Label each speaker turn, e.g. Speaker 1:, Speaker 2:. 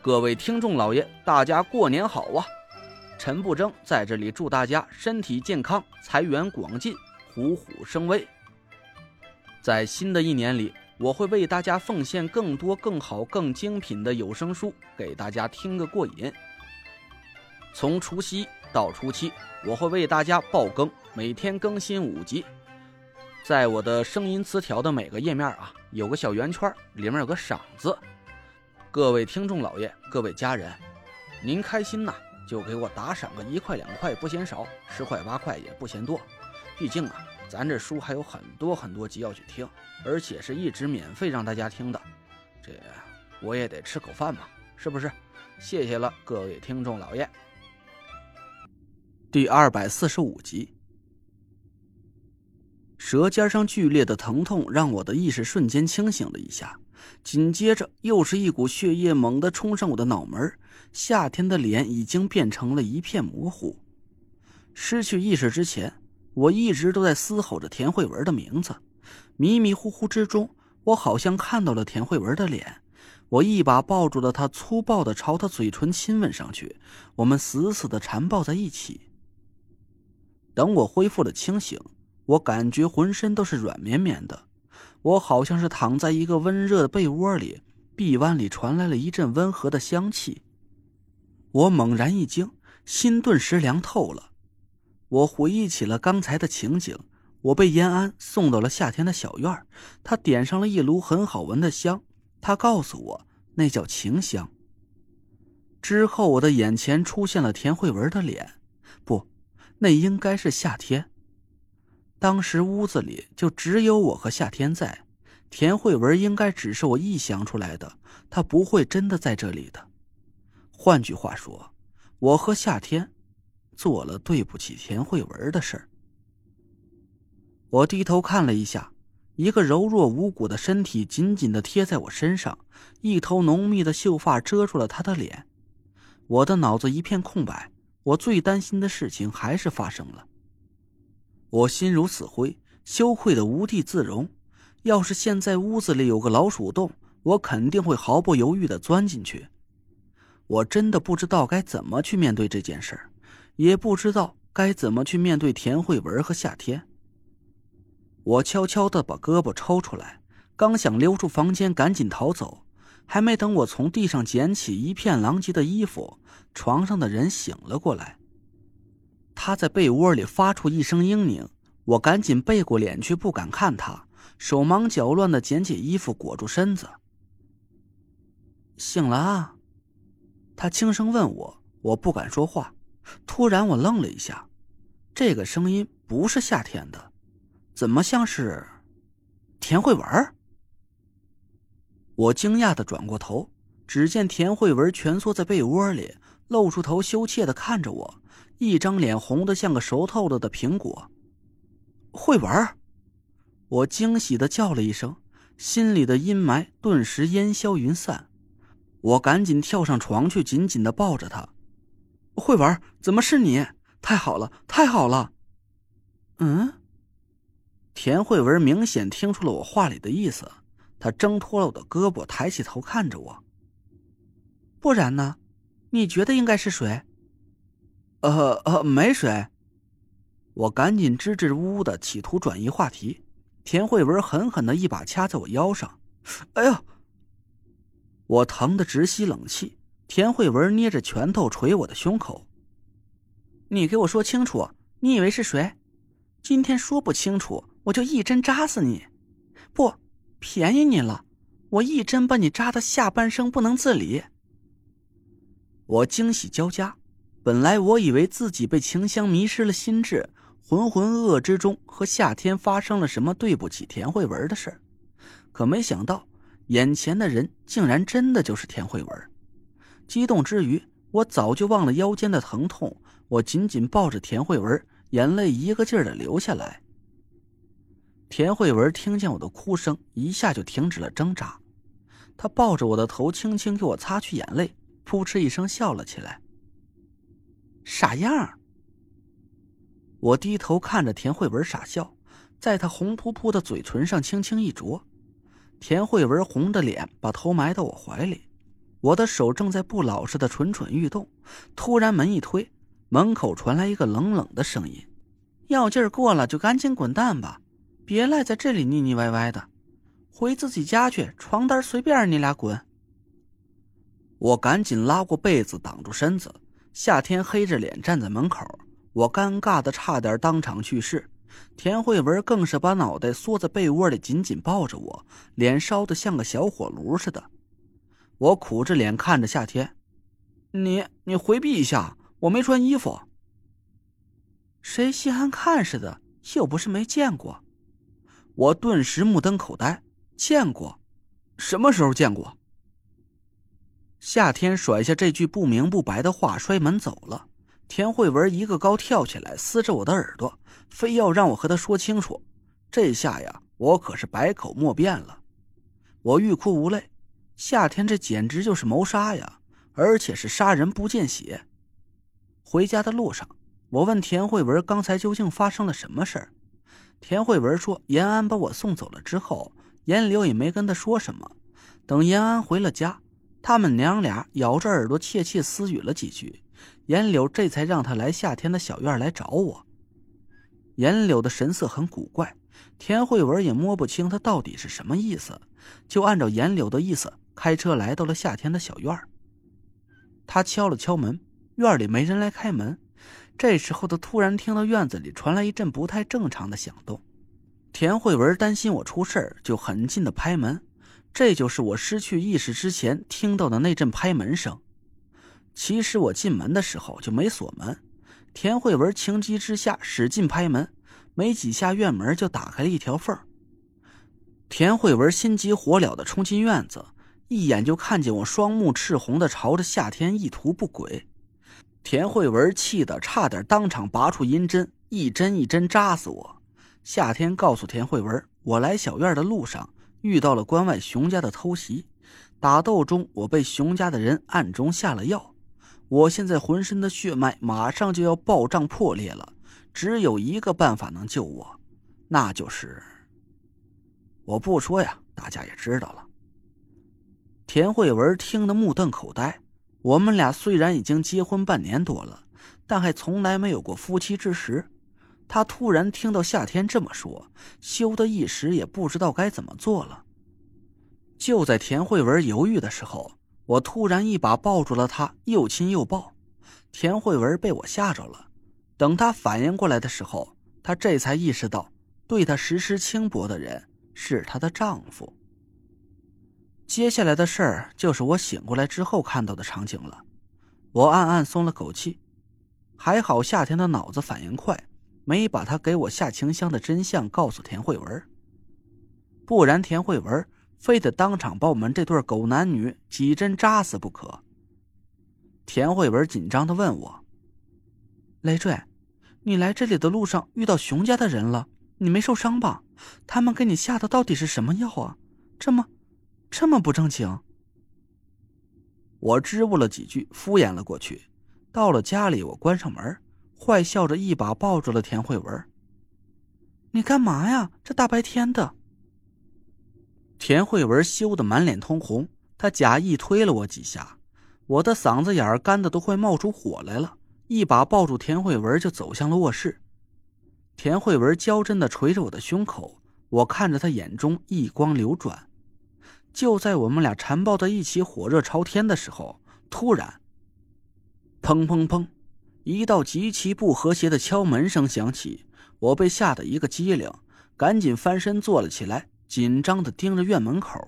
Speaker 1: 各位听众老爷，大家过年好啊！陈不争在这里祝大家身体健康，财源广进，虎虎生威。在新的一年里，我会为大家奉献更多、更好、更精品的有声书，给大家听个过瘾。从除夕到初七，我会为大家爆更，每天更新五集。在我的声音词条的每个页面啊，有个小圆圈，里面有个赏字。各位听众老爷，各位家人，您开心呐，就给我打赏个一块两块不嫌少，十块八块也不嫌多。毕竟啊，咱这书还有很多很多集要去听，而且是一直免费让大家听的，这我也得吃口饭嘛，是不是？谢谢了，各位听众老爷。第二百四十五集，舌尖上剧烈的疼痛让我的意识瞬间清醒了一下。紧接着，又是一股血液猛地冲上我的脑门。夏天的脸已经变成了一片模糊。失去意识之前，我一直都在嘶吼着田慧文的名字。迷迷糊糊之中，我好像看到了田慧文的脸。我一把抱住了她，粗暴的朝她嘴唇亲吻上去。我们死死的缠抱在一起。等我恢复了清醒，我感觉浑身都是软绵绵的。我好像是躺在一个温热的被窝里，臂弯里传来了一阵温和的香气。我猛然一惊，心顿时凉透了。我回忆起了刚才的情景：我被延安送到了夏天的小院，他点上了一炉很好闻的香，他告诉我那叫情香。之后，我的眼前出现了田慧文的脸，不，那应该是夏天。当时屋子里就只有我和夏天在，田慧文应该只是我臆想出来的，她不会真的在这里的。换句话说，我和夏天做了对不起田慧文的事儿。我低头看了一下，一个柔弱无骨的身体紧紧的贴在我身上，一头浓密的秀发遮住了她的脸。我的脑子一片空白，我最担心的事情还是发生了。我心如死灰，羞愧的无地自容。要是现在屋子里有个老鼠洞，我肯定会毫不犹豫的钻进去。我真的不知道该怎么去面对这件事也不知道该怎么去面对田慧文和夏天。我悄悄的把胳膊抽出来，刚想溜出房间赶紧逃走，还没等我从地上捡起一片狼藉的衣服，床上的人醒了过来。他在被窝里发出一声嘤咛，我赶紧背过脸去，不敢看他，手忙脚乱的捡起衣服裹住身子。醒了啊？他轻声问我，我不敢说话。突然我愣了一下，这个声音不是夏天的，怎么像是田慧文？我惊讶的转过头，只见田慧文蜷缩在被窝里，露出头，羞怯的看着我。一张脸红的像个熟透了的苹果，慧文，我惊喜的叫了一声，心里的阴霾顿时烟消云散。我赶紧跳上床去，紧紧的抱着她。慧文，怎么是你？太好了，太好了。嗯。田慧文明显听出了我话里的意思，她挣脱了我的胳膊，抬起头看着我。不然呢？你觉得应该是谁？呃呃，没水。我赶紧支支吾吾的，企图转移话题。田慧文狠狠的一把掐在我腰上，哎呦！我疼得直吸冷气。田慧文捏着拳头捶我的胸口。你给我说清楚，你以为是谁？今天说不清楚，我就一针扎死你！不，便宜你了，我一针把你扎的下半生不能自理。我惊喜交加。本来我以为自己被情香迷失了心智，浑浑噩噩之中和夏天发生了什么对不起田慧文的事可没想到眼前的人竟然真的就是田慧文。激动之余，我早就忘了腰间的疼痛，我紧紧抱着田慧文，眼泪一个劲儿的流下来。田慧文听见我的哭声，一下就停止了挣扎，她抱着我的头，轻轻给我擦去眼泪，扑哧一声笑了起来。傻样儿我低头看着田慧文傻笑，在她红扑扑的嘴唇上轻轻一啄，田慧文红着脸把头埋到我怀里，我的手正在不老实的蠢蠢欲动，突然门一推，门口传来一个冷冷的声音：“药劲儿过了就赶紧滚蛋吧，别赖在这里腻腻歪歪的，回自己家去，床单随便你俩滚。”我赶紧拉过被子挡住身子，夏天黑着脸站在门口，我尴尬的差点当场去世。田慧文更是把脑袋缩在被窝里，紧紧抱着我，脸烧得像个小火炉似的。我苦着脸看着夏天：“你你回避一下，我没穿衣服。”谁稀罕看似的，又不是没见过。我顿时目瞪口呆：“见过？什么时候见过？”夏天甩下这句不明不白的话，摔门走了。田慧文一个高跳起来，撕着我的耳朵，非要让我和他说清楚。这下呀，我可是百口莫辩了。我欲哭无泪。夏天这简直就是谋杀呀，而且是杀人不见血。回家的路上，我问田慧文刚才究竟发生了什么事儿。田慧文说，延安把我送走了之后，严柳也没跟他说什么。等延安回了家，他们娘俩咬着耳朵窃窃私语了几句。严柳这才让他来夏天的小院来找我。严柳的神色很古怪，田慧文也摸不清他到底是什么意思，就按照严柳的意思开车来到了夏天的小院。他敲了敲门，院里没人来开门。这时候，他突然听到院子里传来一阵不太正常的响动。田慧文担心我出事就很近的拍门，这就是我失去意识之前听到的那阵拍门声。其实我进门的时候就没锁门，田慧文情急之下使劲拍门，没几下院门就打开了一条缝。田慧文心急火燎的冲进院子，一眼就看见我双目赤红的朝着夏天意图不轨。田慧文气得差点当场拔出银针，一针一针扎死我。夏天告诉田慧文，我来小院的路上遇到了关外熊家的偷袭，打斗中我被熊家的人暗中下了药。我现在浑身的血脉马上就要爆胀破裂了，只有一个办法能救我，那就是我不说呀，大家也知道了。田慧文听得目瞪口呆。我们俩虽然已经结婚半年多了，但还从来没有过夫妻之实。他突然听到夏天这么说，羞得一时也不知道该怎么做了。就在田慧文犹豫的时候。我突然一把抱住了他，又亲又抱。田慧文被我吓着了。等他反应过来的时候，他这才意识到，对他实施轻薄的人是她的丈夫。接下来的事儿就是我醒过来之后看到的场景了。我暗暗松了口气，还好夏天的脑子反应快，没把他给我下情香的真相告诉田慧文，不然田慧文。非得当场把我们这对狗男女几针扎死不可。田慧文紧张的问我：“累赘，你来这里的路上遇到熊家的人了？你没受伤吧？他们给你下的到底是什么药啊？这么，这么不正经？”我支吾了几句，敷衍了过去。到了家里，我关上门，坏笑着一把抱住了田慧文。“你干嘛呀？这大白天的。”田慧文羞得满脸通红，她假意推了我几下，我的嗓子眼儿干的都快冒出火来了，一把抱住田慧文就走向了卧室。田慧文娇嗔的捶着我的胸口，我看着她眼中异光流转。就在我们俩缠抱在一起，火热朝天的时候，突然，砰砰砰，一道极其不和谐的敲门声响起，我被吓得一个激灵，赶紧翻身坐了起来。紧张的盯着院门口。